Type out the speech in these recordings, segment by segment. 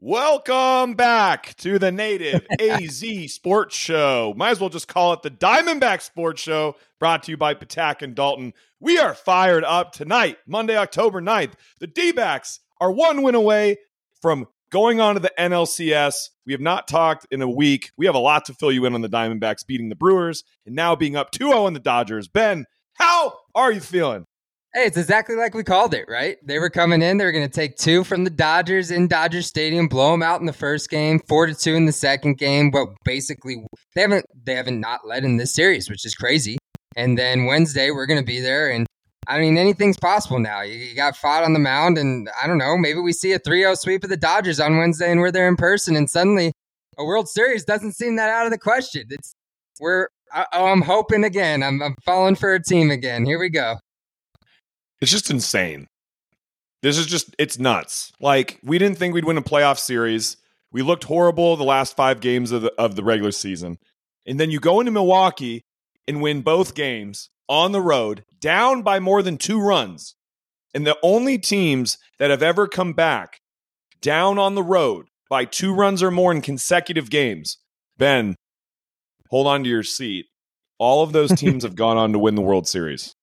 Welcome back to the Native AZ Sports Show. Might as well just call it the Diamondback Sports Show, brought to you by Patak and Dalton. We are fired up tonight, Monday, October 9th. The D backs are one win away from going on to the NLCS. We have not talked in a week. We have a lot to fill you in on the Diamondbacks beating the Brewers and now being up 2 0 on the Dodgers. Ben, how are you feeling? Hey, it's exactly like we called it, right? They were coming in. They were going to take two from the Dodgers in Dodger Stadium, blow them out in the first game, four to two in the second game. But basically, they haven't they haven't not led in this series, which is crazy. And then Wednesday, we're going to be there, and I mean anything's possible now. You, got Pfaadt on the mound, and I don't know, maybe we see a 3-0 sweep of the Dodgers on Wednesday, and we're there in person, and suddenly a World Series doesn't seem that out of the question. It's we're I, oh, I'm hoping again. I'm, I'm falling for a team again. Here we go. It's just insane. This is just, it's nuts. Like, we didn't think we'd win a playoff series. We looked horrible the last five games of the, of the regular season. And then you go into Milwaukee and win both games on the road, down by more than two runs. And the only teams that have ever come back down on the road by two runs or more in consecutive games, Ben, hold on to your seat. All of those teams have gone on to win the World Series.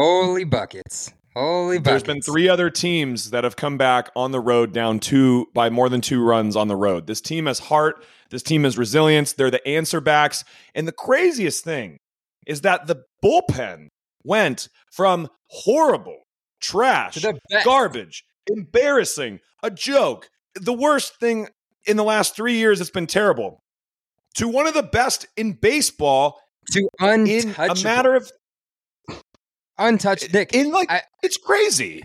Holy buckets. Holy buckets. There's been three other teams that have come back on the road down two by more than two runs on the road. This team has heart. This team has resilience. They're the answer backs. And the craziest thing is that the bullpen went from horrible, trash, garbage, embarrassing, a joke, the worst thing in the last three years that's been terrible, to one of the best in baseball to in a matter of untouched. Nick, in like I, it's crazy.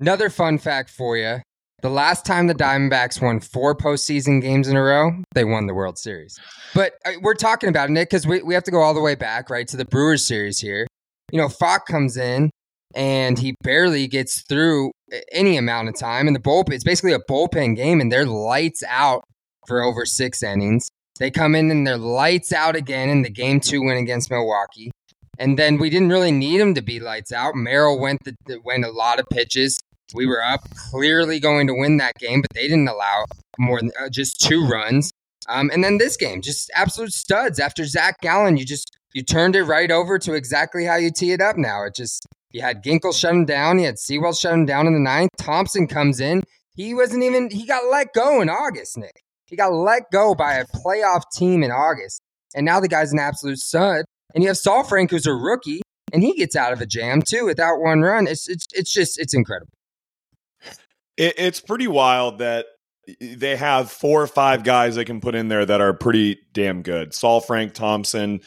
Another fun fact for you: the last time the Diamondbacks won four postseason games in a row, they won the World Series. But uh, we're talking about it, Nick, because we, we have to go all the way back, right, to the Brewers series here. You know, Pfaadt comes in and he barely gets through any amount of time. And the bullpen, it's basically a bullpen game, and they're lights out for over six innings. They come in and they're lights out again in the game two win against Milwaukee. And then we didn't really need him to be lights out. Merrill went the, went a lot of pitches. We were up, clearly going to win that game, but they didn't allow more than uh, just two runs. Um, and then this game, just absolute studs. After Zach Gallen, you just you turned it right over to exactly how you tee it up. Now it just you had Ginkel shut him down. You had Sewald shut him down in the ninth. Thompson comes in. He wasn't even. He got let go in August, Nick. He got let go by a playoff team in August, and now the guy's an absolute stud. And you have Saalfrank, who's a rookie, and he gets out of a jam too without one run. It's it's it's just it's incredible. It, it's pretty wild that they have four or five guys they can put in there that are pretty damn good. Saalfrank Thompson,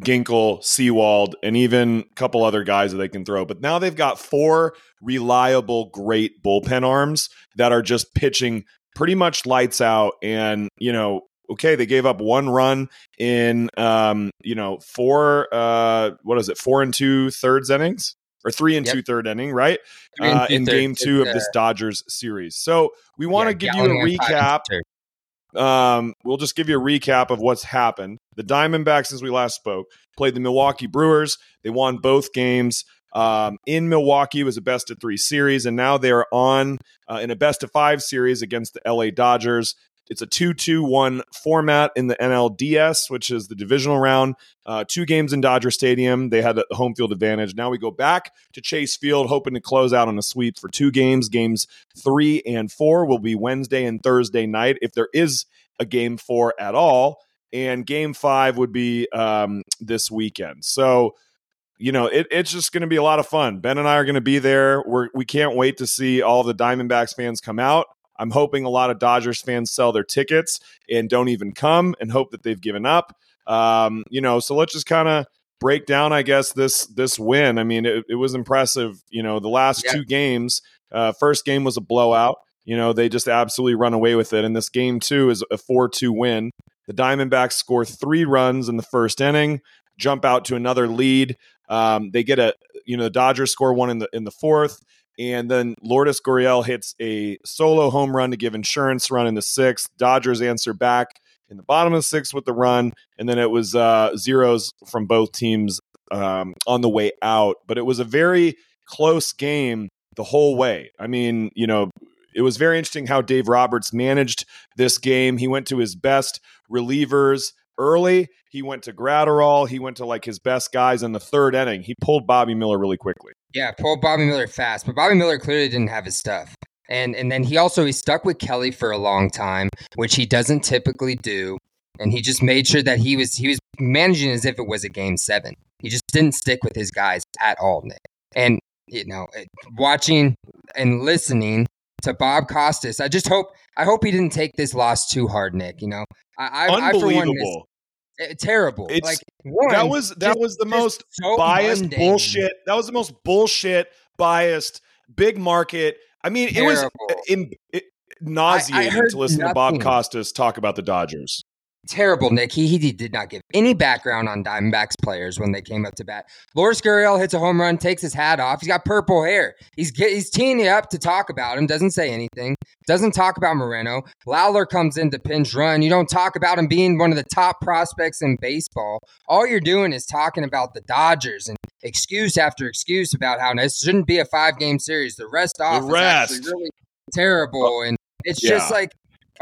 Ginkel, Sewald, and even a couple other guys that they can throw. But now they've got four reliable, great bullpen arms that are just pitching pretty much lights out. And, you know, okay, they gave up one run in um, you know, four uh what is it, four and two thirds innings? Or three and yep. two third inning, right? Uh, in game two of this Dodgers series. So we want to yeah, give you a recap. Um, we'll just give you a recap of what's happened. The Diamondbacks, since we last spoke, played the Milwaukee Brewers. They won both games. Um, in Milwaukee was a best of three series, and now they are on uh, in a best of five series against the LA Dodgers. It's a 2 2 1 format in the NLDS, which is the divisional round. Uh, two games in Dodger Stadium. They had the home field advantage. Now we go back to Chase Field, hoping to close out on a sweep for two games. Games three and four will be Wednesday and Thursday night, if there is a game four at all. And game five would be um, this weekend. So, you know, it, it's just going to be a lot of fun. Ben and I are going to be there. We're, we can't wait to see all the Diamondbacks fans come out. I'm hoping a lot of Dodgers fans sell their tickets and don't even come and hope that they've given up. Um, you know, so let's just kind of break down, I guess, this this win. I mean, it, it was impressive. You know, the last yeah. two games, uh, first game was a blowout. You know, they just absolutely run away with it. And this game too, is a 4 2 win. The Diamondbacks score three runs in the first inning, jump out to another lead. Um, they get a, you know, the Dodgers score one in the in the fourth. And then Lourdes Gurriel hits a solo home run to give insurance run in the sixth. Dodgers answer back in the bottom of the sixth with the run. And then it was uh, zeros from both teams um, on the way out. But it was a very close game the whole way. I mean, you know, it was very interesting how Dave Roberts managed this game. He went to his best relievers early. He went to Graterol. He went to like his best guys in the third inning. He pulled Bobby Miller really quickly. Yeah, pulled Bobby Miller fast, but Bobby Miller clearly didn't have his stuff. And and then he also he stuck with Kelly for a long time, which he doesn't typically do. And he just made sure that he was he was managing as if it was a game seven. He just didn't stick with his guys at all, Nick. And you know, watching and listening to Bob Costas, I just hope I hope he didn't take this loss too hard, Nick. You know, I, I, Unbelievable. I for eh, terrible. It's, like one, that was that was the most so biased mundane. bullshit. That was the most bullshit biased big market. I mean, terrible. it was in, it, nauseating to listen nothing. to Bob Costas talk about the Dodgers terrible, Nick. He, he did not give any background on Diamondbacks players when they came up to bat. Lourdes Gurriel hits a home run, takes his hat off. He's got purple hair. He's he's teeing you up to talk about him. Doesn't say anything. Doesn't talk about Moreno. Lawlar comes in to pinch run. You don't talk about him being one of the top prospects in baseball. All you're doing is talking about the Dodgers and excuse after excuse about how this shouldn't be a five game series. The rest off the rest. is actually really terrible, and it's yeah. just like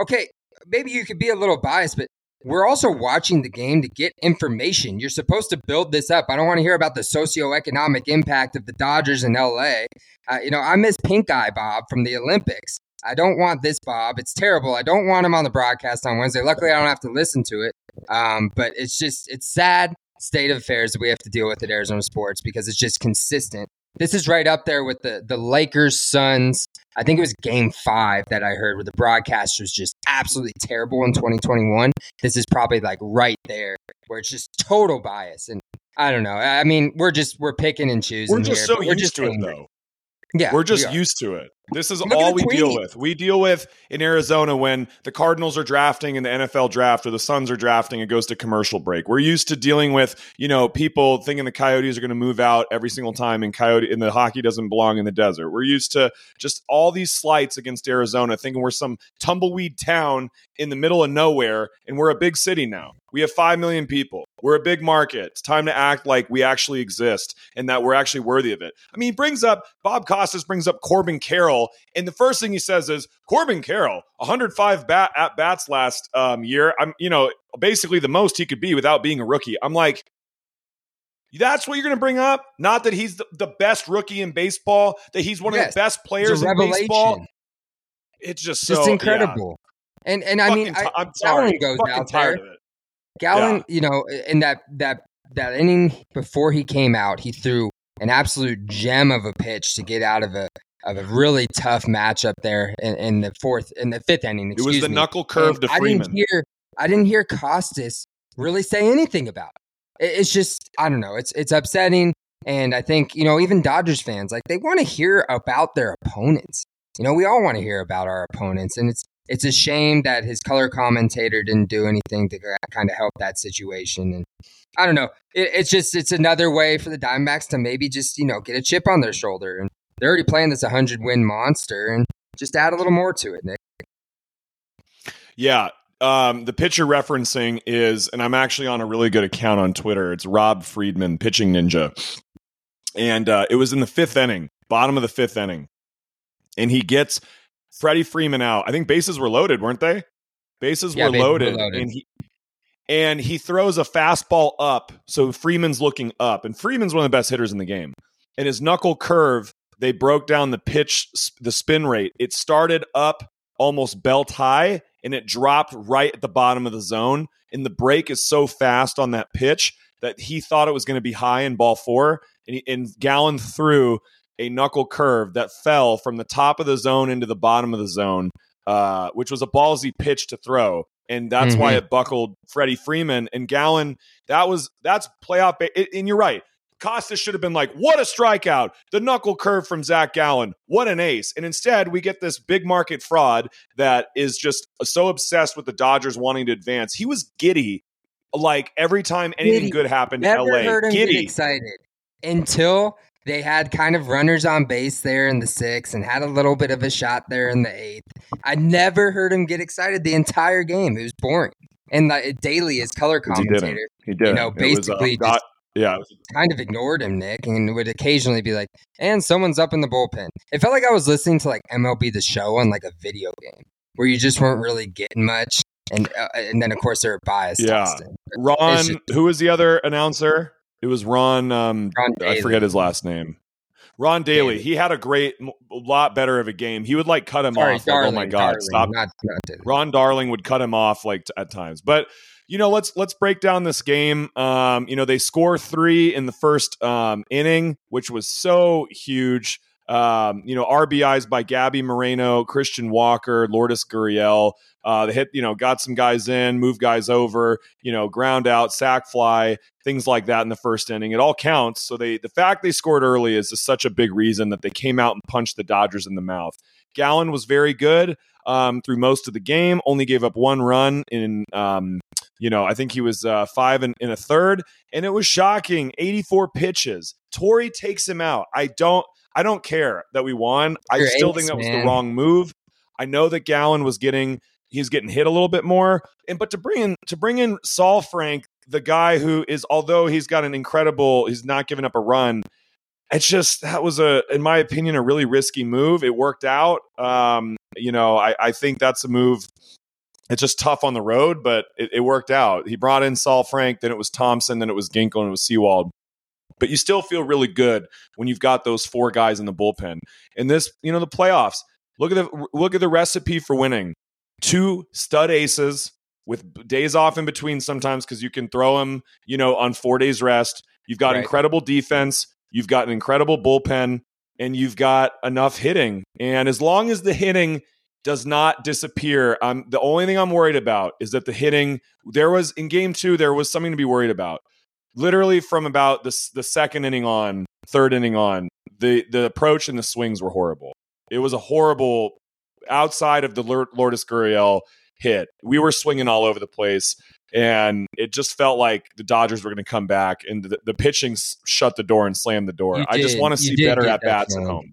okay. Maybe you could be a little biased, but we're also watching the game to get information. You're supposed to build this up. I don't want to hear about the socioeconomic impact of the Dodgers in LA. Uh, you know, I miss Pink Eye Bob from the Olympics. I don't want this Bob. It's terrible. I don't want him on the broadcast on Wednesday. Luckily, I don't have to listen to it. Um, but it's just, it's sad state of affairs that we have to deal with at Arizona Sports because it's just consistent this is right up there with the the Lakers Suns. I think it was game five that I heard where the broadcast was just absolutely terrible in 2021. This is probably like right there where it's just total bias. And I don't know. I mean, we're just we're picking and choosing. We're just here, so used just to it though. Yeah, we're just we used to it. This is Look all we deal with. We deal with in Arizona when the Cardinals are drafting in the NFL draft or the Suns are drafting, it goes to commercial break. We're used to dealing with, you know, people thinking the Coyotes are going to move out every single time and Coyote and the hockey doesn't belong in the desert. We're used to just all these slights against Arizona, thinking we're some tumbleweed town in the middle of nowhere and we're a big city now. We have 5 million people. We're a big market. It's time to act like we actually exist and that we're actually worthy of it. I mean, he brings up, Bob Costas brings up Corbin Carroll. And the first thing he says is, Corbin Carroll, 105 bat at bats last um, year. I'm, you know, basically the most he could be without being a rookie. I'm like, that's what you're going to bring up? Not that he's the, the, best rookie in baseball, that he's one yes, of the best players in baseball. It's just so just incredible. Yeah. And and I mean, t- I, Gallen goes out there. Gallen, yeah. you know, in that that that inning before he came out, he threw an absolute gem of a pitch to get out of a of a really tough matchup there in, in the fourth in the fifth inning. It was the me. knuckle curve and to Freeman. I didn't hear I didn't hear Costas really say anything about it. It's just I don't know. It's it's upsetting, and I think you know even Dodgers fans like they want to hear about their opponents. You know, we all want to hear about our opponents, and it's it's a shame that his color commentator didn't do anything to kind of help that situation. And I don't know. It, it's just it's another way for the Diamondbacks to maybe just you know get a chip on their shoulder, and they're already playing this 100 win monster, and just add a little more to it, Nick. Yeah. Um, the pitcher referencing is, and I'm actually on a really good account on Twitter. It's Rob Friedman, pitching ninja, and uh, it was in the fifth inning, bottom of the fifth inning, and he gets Freddie Freeman out. I think bases were loaded, weren't they? Bases yeah, were loaded, loaded, and he and he throws a fastball up. So Freeman's looking up, and Freeman's one of the best hitters in the game. And his knuckle curve, they broke down the pitch, the spin rate. It started up almost belt high, and it dropped right at the bottom of the zone. And the break is so fast on that pitch that he thought it was going to be high in ball four, and, he, and Gallen threw a knuckle curve that fell from the top of the zone into the bottom of the zone, uh, which was a ballsy pitch to throw. And that's mm-hmm. why it buckled Freddie Freeman and Gallen. That was that's playoff. Ba- and you're right. Costas should have been like, what a strikeout. The knuckle curve from Zach Gallen. What an ace. And instead, we get this big market fraud that is just so obsessed with the Dodgers wanting to advance. He was giddy like every time anything giddy. good happened Never in LA. Heard him giddy. Get excited until they had kind of runners on base there in the sixth and had a little bit of a shot there in the eighth. I never heard him get excited the entire game. It was boring. And the, Daly, his color commentator, he did. He did. You know, basically was, uh, Yeah, kind of ignored him, Nick, and would occasionally be like, "And someone's up in the bullpen." It felt like I was listening to like MLB the Show on like a video game where you just weren't really getting much, and uh, and then of course there were bias. Yeah, Ron. Just, who was the other announcer? It was Ron. Um, Ron I forget his last name. Ron Daly. Daly. He had a great, a lot better of a game. He would like cut him Sorry, off. Darling, like, oh my god, Darling, stop! Not, not Ron Darling would cut him off like t- at times, but you know, let's let's break down this game. Um, you know, they score three in the first um, inning, which was so huge. Um, you know, RBIs by Gabby Moreno, Christian Walker, Lourdes Gurriel. Uh, they hit, you know, got some guys in, move guys over, you know, ground out, sac fly, things like that in the first inning. It all counts. So they, the fact they scored early is just such a big reason that they came out and punched the Dodgers in the mouth. Gallen was very good um, through most of the game. Only gave up one run in um, you know, I think he was uh, five in, in a third, and it was shocking. 84 pitches. Torey takes him out. I don't. I don't care that we won. I Your still think that was man. the wrong move. I know that Gallen was getting he's getting hit a little bit more, and but to bring in to bring in Saalfrank, the guy who is although he's got an incredible, he's not giving up a run. It's just that was a, in my opinion, a really risky move. It worked out. Um, you know, I, I think that's a move it's just tough on the road, but it, it, worked out. He brought in Saalfrank, then it was Thompson, then it was Ginkel, and it was Sewald. But you still feel really good when you've got those four guys in the bullpen. And this, you know, the playoffs. Look at the look at the recipe for winning. Two stud aces with days off in between sometimes because you can throw them, you know, on four days rest. You've got right. incredible defense. You've got an incredible bullpen, and you've got enough hitting. And as long as the hitting does not disappear. Um, the only thing I'm worried about is that the hitting there was in game two there was something to be worried about. Literally from about the the second inning on, third inning on, the the approach and the swings were horrible. It was a horrible outside of the Lourdes Gurriel hit. We were swinging all over the place, and it just felt like the Dodgers were going to come back, and the, the pitching shut the door and slammed the door. I just want to see better at bats at home.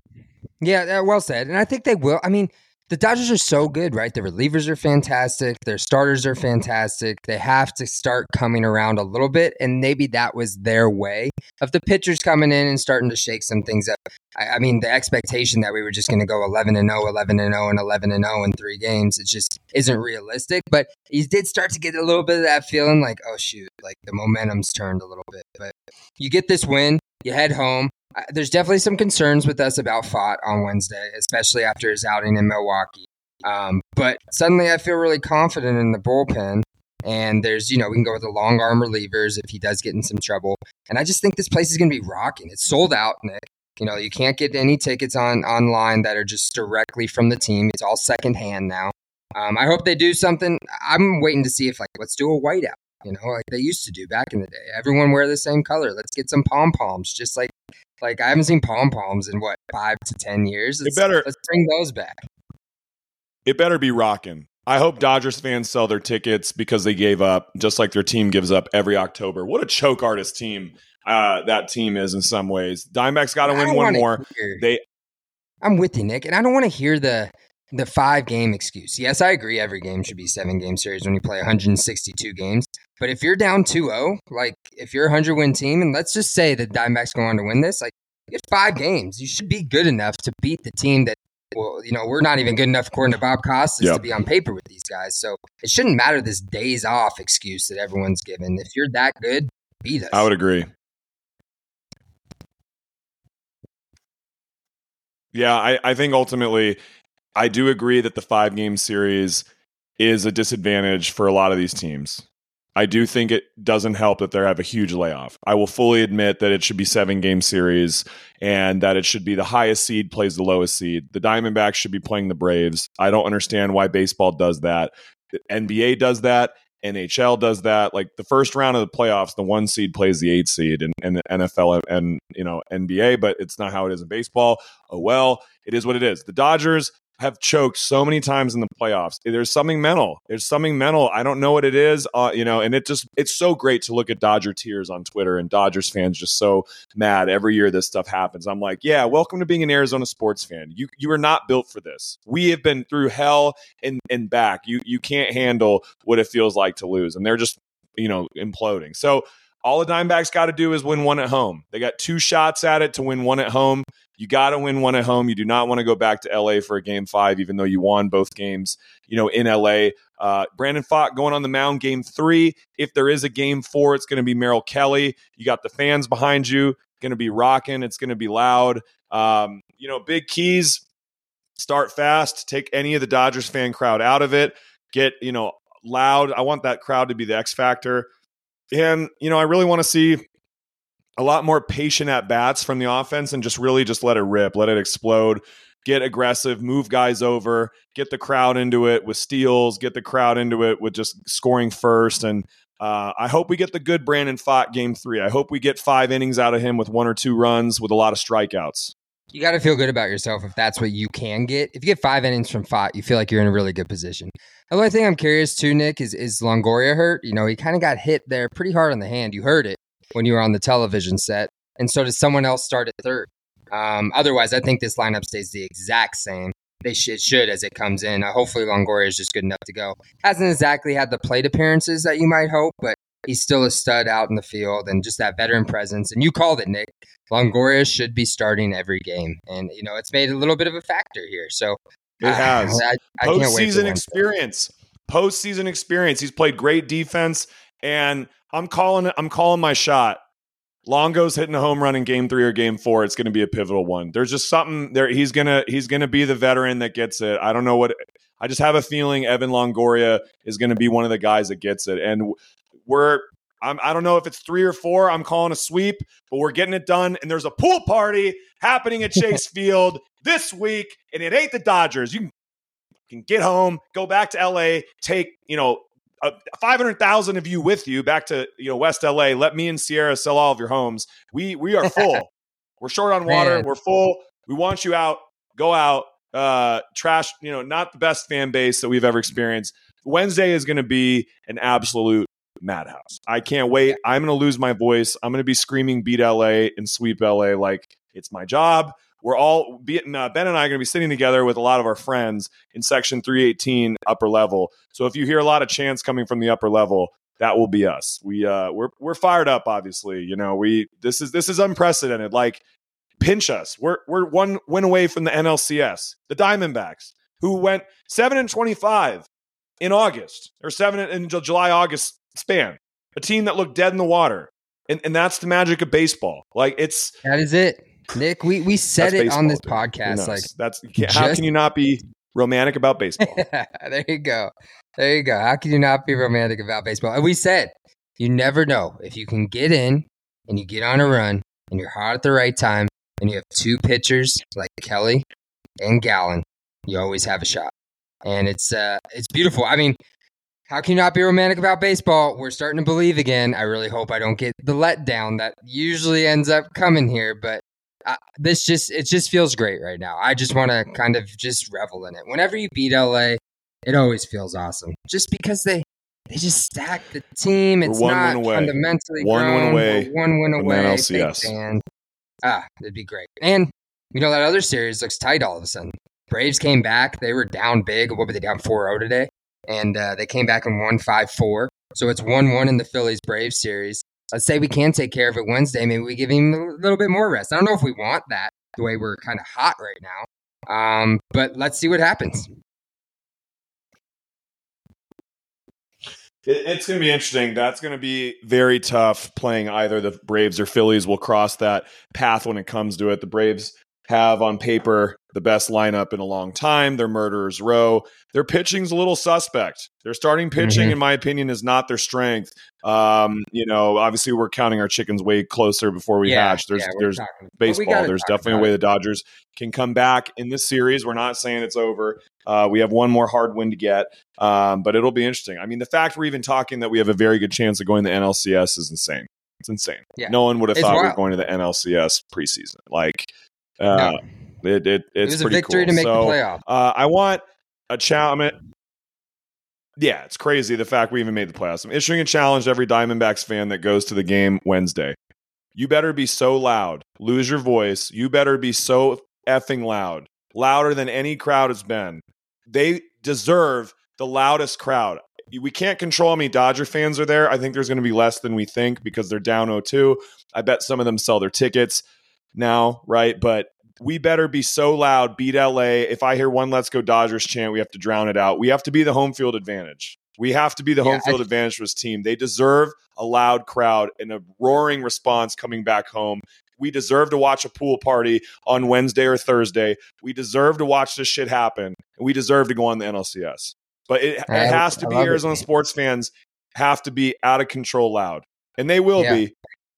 Yeah, well said, and I think they will. I mean the Dodgers are so good, right? The relievers are fantastic. Their starters are fantastic. They have to start coming around a little bit, and maybe that was their way of the pitchers coming in and starting to shake some things up. I, I mean, the expectation that we were just going to go 11 and 0, 11 and 0, and 11 and 0 in three games, it just isn't realistic. But he did start to get a little bit of that feeling like, oh, shoot, like the momentum's turned a little bit. But you get this win, you head home there's definitely some concerns with us about Pfaadt on Wednesday, especially after his outing in Milwaukee. Um, but suddenly I feel really confident in the bullpen. And there's, you know, we can go with the long arm relievers if he does get in some trouble. And I just think this place is going to be rocking. It's sold out, Nick. You know, you can't get any tickets on online that are just directly from the team. It's all secondhand now. Um, I hope they do something. I'm waiting to see if, like, let's do a whiteout you know, like they used to do back in the day. Everyone wear the same color. Let's get some pom poms, just like like I haven't seen pom poms in what five to ten years. It's, it better let's bring those back. It better be rocking. I hope Dodgers fans sell their tickets because they gave up, just like their team gives up every October. What a choke artist team uh, that team is in some ways. Diamondbacks got to win one more. Hear, they, I'm with you, Nick, and I don't want to hear the the five game excuse. Yes, I agree. Every game should be seven game series when you play 162 games. But if you're down 2-0, like if you're a 100 win team, and let's just say the Diamondbacks go on to win this, like it's five games. You should be good enough to beat the team that. Well, you know, we're not even good enough, according to Bob Costas, yep. to be on paper with these guys. So it shouldn't matter this days off excuse that everyone's given. If you're that good, beat us. I would agree. Yeah, I, I think ultimately I do agree that the five game series is a disadvantage for a lot of these teams. I do think it doesn't help that they have a huge layoff. I will fully admit that it should be seven game series and that it should be the highest seed plays the lowest seed. The Diamondbacks should be playing the Braves. I don't understand why baseball does that. The NBA does that. NHL does that. Like the first round of the playoffs, the one seed plays the eight seed in, in NFL and you know NBA, but it's not how it is in baseball. Oh well, it is what it is. The Dodgers have choked so many times in the playoffs. There's something mental. There's something mental. I don't know what it is, uh, you know. And it just it's so great to look at Dodger tears on Twitter and Dodgers fans just so mad every year this stuff happens. I'm like, yeah, welcome to being an Arizona sports fan. You you are not built for this. We have been through hell and and back. You you can't handle what it feels like to lose, and they're just you know imploding. So All the Diamondbacks got to do is win one at home. They got two shots at it to win one at home. You got to win one at home. You do not want to go back to LA for a game five, even though you won both games, you know, in LA. Uh, Brandon Pfaadt going on the mound game three. If there is a game four, it's going to be Merrill Kelly. You got the fans behind you, going to be rocking. It's going to be loud. Um, you know, big keys. Start fast. Take any of the Dodgers fan crowd out of it. Get you know loud. I want that crowd to be the X factor. And, you know, I really want to see a lot more patient at bats from the offense and just really just let it rip, let it explode, get aggressive, move guys over, get the crowd into it with steals, get the crowd into it with just scoring first. And uh, I hope we get the good Brandon Pfaadt game three. I hope we get five innings out of him with one or two runs with a lot of strikeouts. You got to feel good about yourself if that's what you can get. If you get five innings from Pfaadt, you feel like you're in a really good position. The only thing I'm curious too, Nick, is is Longoria hurt? You know, he kind of got hit there pretty hard on the hand. You heard it when you were on the television set, and so does someone else start at third. Um, otherwise, I think this lineup stays the exact same. They should, should as it comes in. Uh, hopefully, Longoria is just good enough to go. Hasn't exactly had the plate appearances that you might hope, but he's still a stud out in the field and just that veteran presence. And you called it, Nick. Longoria should be starting every game, and you know it's made a little bit of a factor here. So it has I, I postseason experience. Postseason experience. He's played great defense, and I'm calling it. I'm calling my shot. Longo's hitting a home run in game three or game four. It's going to be a pivotal one. There's just something there. He's gonna he's gonna be the veteran that gets it. I don't know what. I just have a feeling Evan Longoria is going to be one of the guys that gets it, and we're I'm, I do not know if it's three or four. I'm calling a sweep, but we're getting it done. And there's a pool party happening at Chase Field this week, and it ain't the Dodgers. You can, you can get home, go back to LA, take you know uh, 500,000 of you with you back to you know West LA. Let me and Sierra sell all of your homes. We we are full. we're short on water. Man. We're full. We want you out. Go out. Uh, trash. You know, not the best fan base that we've ever experienced. Wednesday is going to be an absolute madhouse. I can't wait. I'm going to lose my voice. I'm going to be screaming beat LA and sweep LA like it's my job. We're all uh, Ben and I are going to be sitting together with a lot of our friends in section 318 upper level. So if you hear a lot of chants coming from the upper level, that will be us. We uh we're we're fired up obviously. You know, we this is this is unprecedented. Like pinch us. We're we're one win away from the NLCS. The Diamondbacks who went 7 and 25 in August or 7 in July August span. A team that looked dead in the water. And, and that's the magic of baseball. Like it's that is it, Nick. We we said it on this podcast. Like that's how can you not be romantic about baseball? there you go, there you go. How can you not be romantic about baseball? And we said you never know if you can get in and you get on a run and you're hot at the right time and you have two pitchers like Kelly and Gallen. You always have a shot, and it's uh it's beautiful. I mean, how can you not be romantic about baseball? We're starting to believe again. I really hope I don't get the letdown that usually ends up coming here, but uh, this just it just feels great right now. I just want to kind of just revel in it. Whenever you beat LA, it always feels awesome. Just because they they just stack the team. It's one not win fundamentally one grown. win away. One win away. NLCS. Ah, it'd be great. And you know that other series looks tight all of a sudden. Braves came back. They were down big. What were they down 4-0 today? and uh, they came back and won 5 4. So it's 1 1 in the Phillies Braves series. Let's say we can take care of it Wednesday. Maybe we give him a little bit more rest. I don't know if we want that the way we're kind of hot right now. Um, but let's see what happens. It's going to be interesting. That's going to be very tough playing either the Braves or Phillies. will cross that path when it comes to it. The Braves have on paper the best lineup in a long time. Their murderers row. Their pitching's a little suspect. Their starting pitching, mm-hmm. in my opinion, is not their strength. Um, you know, obviously we're counting our chickens way closer before we yeah, hatch. There's yeah, there's talking, baseball. There's definitely a way the Dodgers can come back in this series. We're not saying it's over. Uh, we have one more hard win to get, um, but it'll be interesting. I mean, the fact we're even talking that we have a very good chance of going to the NLCS is insane. It's insane. Yeah. No one would have thought we were going to the NLCS preseason. Like uh, no. It, it, it's it was a victory cool. to make so, the playoff. Uh, I want a challenge. Yeah, it's crazy the fact we even made the playoffs. I'm issuing a challenge to every Diamondbacks fan that goes to the game Wednesday. You better be so loud, lose your voice. You better be so effing loud, louder than any crowd has been. They deserve the loudest crowd. we can't control how many Dodger fans are there. I think there's going to be less than we think because they're down 0-2. I bet some of them sell their tickets now, right? But we better be so loud, beat LA. If I hear one "Let's Go Dodgers" chant, we have to drown it out. We have to be the home field advantage. We have to be the Yeah, home field I- advantage for this team. They deserve a loud crowd and a roaring response coming back home. We deserve to watch a pool party on Wednesday or Thursday. We deserve to watch this shit happen. And we deserve to go on the NLCS. But it, it has to I be love it. Arizona sports fans have to be out of control loud. And they will Yeah. be,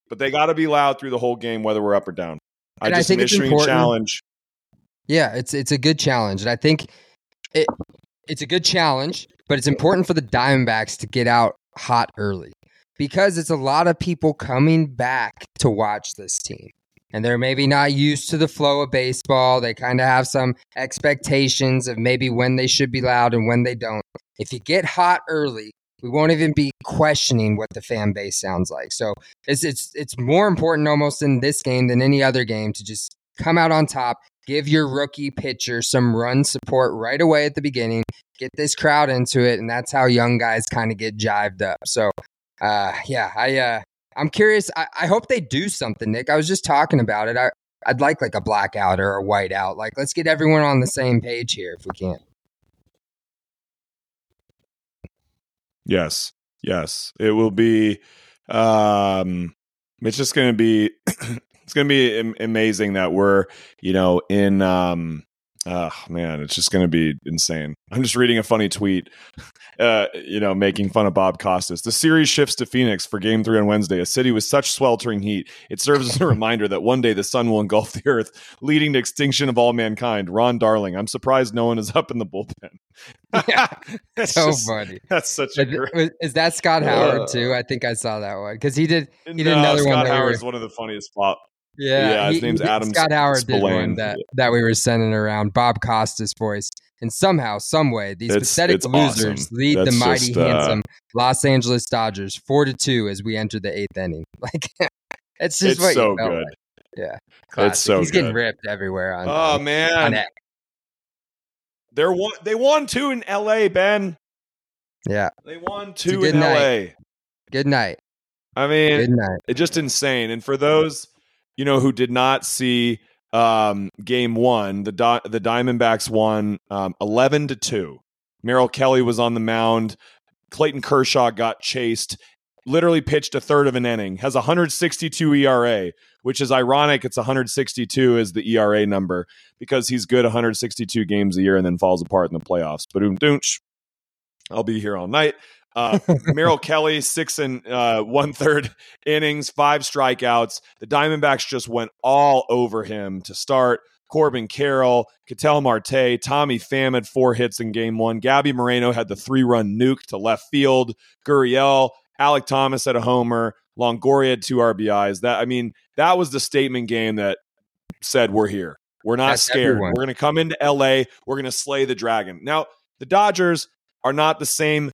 but they got to be loud through the whole game, whether we're up or down. I And I think it's a important- challenge. Yeah, it's it's a good challenge, and I think it it's a good challenge, but it's important for the Diamondbacks to get out hot early because it's a lot of people coming back to watch this team. And they're maybe not used to the flow of baseball. They kind of have some expectations of maybe when they should be loud and when they don't. If you get hot early, we won't even be questioning what the fan base sounds like. So it's it's it's more important almost in this game than any other game to just come out on top, give your rookie pitcher some run support right away at the beginning, get this crowd into it, and that's how young guys kind of get jived up. So, uh, yeah, I uh, I'm curious. I, I hope they do something, Nick. I was just talking about it. I I'd like like a blackout or a whiteout. Like, let's get everyone on the same page here if we can. Yes. Yes. It will be um it's just going to be it's going to be amazing that we're, you know, in um oh man, it's just going to be insane. I'm just reading a funny tweet uh, you know, making fun of Bob Costas. The series shifts to Phoenix for game 3 on Wednesday, a city with such sweltering heat. It serves as a reminder that one day the sun will engulf the earth, leading to extinction of all mankind. Ron Darling, I'm surprised no one is up in the bullpen. That's So just- funny. That's such a Is, that Scott Howard Uh, too? I think I saw that one because he did. He did no, another one Scott Howard is one of the funniest pop. Yeah, Yeah, his he- name's he- Adam Scott Howard did one Spillane. that that we were sending around. Bob Costas' voice, and somehow, some way, these It's- pathetic it's losers awesome. lead the mighty, just, uh, handsome Los Angeles Dodgers four to two as we enter the eighth inning. Like, it's just It's what so you felt good. like. Yeah, classic. so He's getting ripped everywhere on. Oh on man, X. they're one. They won two in L.A. Ben, yeah. they won two in night. L.A. Good night. I mean, Good night. it's just insane. And for those you know who did not see um, game one, the Di- the Diamondbacks won um, eleven to two. Merrill Kelly was on the mound. Clayton Kershaw got chased. Literally pitched a third of an inning. Has 162 ERA, which is ironic. It's 162 is the ERA number because he's good 162 games a year and then falls apart in the playoffs. But. I'll be here all night. Uh, Merrill Kelly, six and uh, one third innings, five strikeouts. The Diamondbacks just went all over him to start. Corbin Carroll, Ketel Marte, Tommy Pham had four hits in game one. Gabby Moreno had the three run nuke to left field. Gurriel, Alek Thomas had a homer. Longoria had two RBIs. That I mean, that was the statement game that said we're here. We're not That's scared. everyone. We're going to come into LA. We're going to slay the dragon. Now, the Dodgers are not the same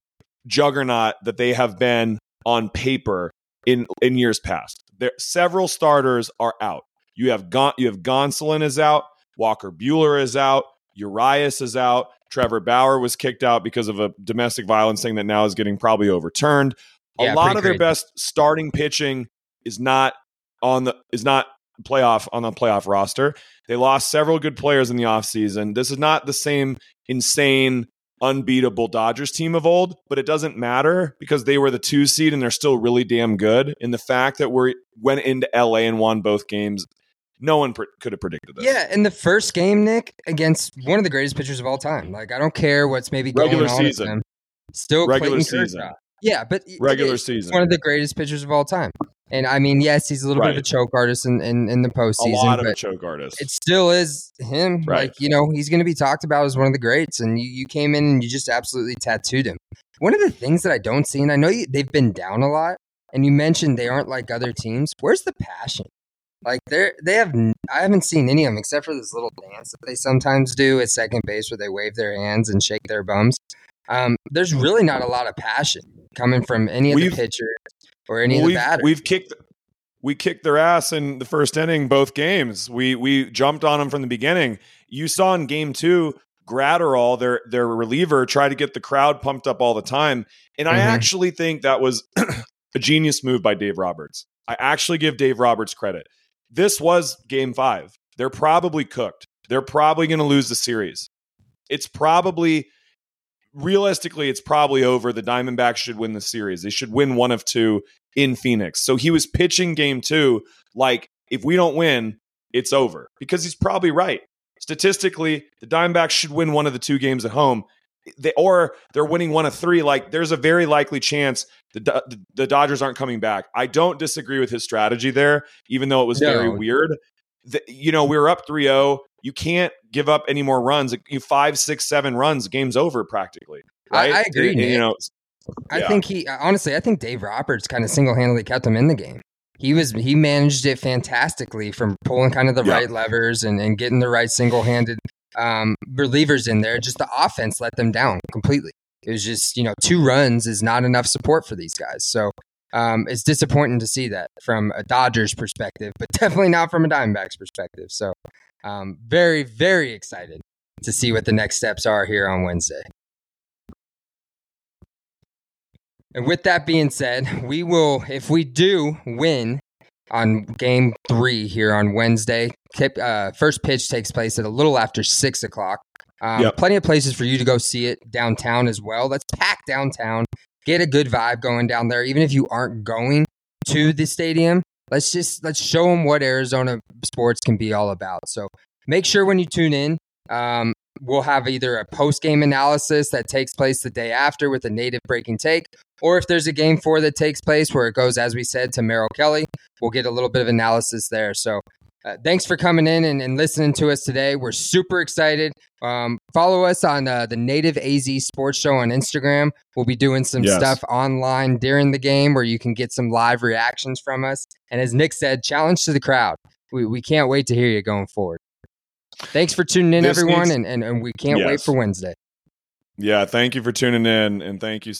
juggernaut that they have been on paper in in years past. There several starters are out. You have Gon- you have Gonsolin is out, Walker Buehler is out, Urias is out, Trevor Bauer was kicked out because of a domestic violence thing that now is getting probably overturned. A lot of their crazy. best starting pitching is not on the is not playoff on the playoff roster. They lost several good players in the offseason. This is not the same insane unbeatable Dodgers team of old, but it doesn't matter because they were the two seed and they're still really damn good. And the fact that we went into LA and won both games, no one pre- could have predicted this. Yeah, in the first game, Nick, against one of the greatest pitchers of all time. Like, I don't care what's maybe going Regular on with season. Still Regular Clayton season. Kershaw. Yeah, but Regular season. one of the greatest pitchers of all time. And I mean, yes, he's a little bit of a choke artist in, in, in the postseason. a lot of but choke artists. it still is him. Right. Like, you know, he's going to be talked about as one of the greats. And you, you came in and you just absolutely tattooed him. One of the things that I don't see, and I know you, they've been down a lot, and you mentioned they aren't like other teams. Where's the passion? Like they're they have I haven't seen any of them except for this little dance that they sometimes do at second base where they wave their hands and shake their bums. Um, there's really not a lot of passion coming from any of We've- the pitchers or any Well, of the we've, batters. we've kicked we kicked their ass in the first inning both games. We we jumped on them from the beginning. You saw in game 2 Graterol, their their reliever, tried to get the crowd pumped up all the time. And I Mhm. actually think that was a genius move by Dave Roberts. I actually give Dave Roberts credit. This was game five. They're probably cooked. They're probably going to lose the series. It's probably, realistically, it's probably over. The Diamondbacks should win the series. They should win one of two in Phoenix. So he was pitching game two like, if we don't win, it's over because he's probably right. Statistically, the Diamondbacks should win one of the two games at home. They, or they're winning one of three. Like there's a very likely chance the, Do- the Dodgers aren't coming back. I don't disagree with his strategy there, even though it was very weird. The, you know, we were up 3 0. You can't give up any more runs. You five, six, seven runs, game's over practically. I- Right? I agree, And, you know, I Yeah. think he honestly, I think Dave Roberts kind of single handedly kept him in the game. He was he managed it fantastically from pulling kind of the Yeah. right levers and, and getting the right single handed um, relievers in there. Just the offense let them down completely. It was just you know two runs is not enough support for these guys. So um, it's disappointing to see that from a Dodgers perspective, but definitely not from a Diamondbacks perspective. So um, very very excited to see what the next steps are here on Wednesday. And with that being said, we will, if we do win on game three here on Wednesday, uh, first pitch takes place at a little after six o'clock. Um, Yep. Plenty of places for you to go see it downtown as well. Let's pack downtown, get a good vibe going down there. Even if you aren't going to the stadium, let's just let's show them what Arizona sports can be all about. So make sure when you tune in, um, we'll have either a post game analysis that takes place the day after with a native breaking take, or if there's a game four that takes place where it goes, as we said, to Merrill Kelly, we'll get a little bit of analysis there. So uh, thanks for coming in and, and listening to us today. We're super excited. Um, follow us on uh, the Native AZ Sports Show on Instagram. We'll be doing some Yes. stuff online during the game where you can get some live reactions from us. And as Nick said, challenge to the crowd. We, we can't wait to hear you going forward. Thanks for tuning in, This everyone, needs- and, and, and we can't wait for Wednesday. yeah, thank you for tuning in and thank you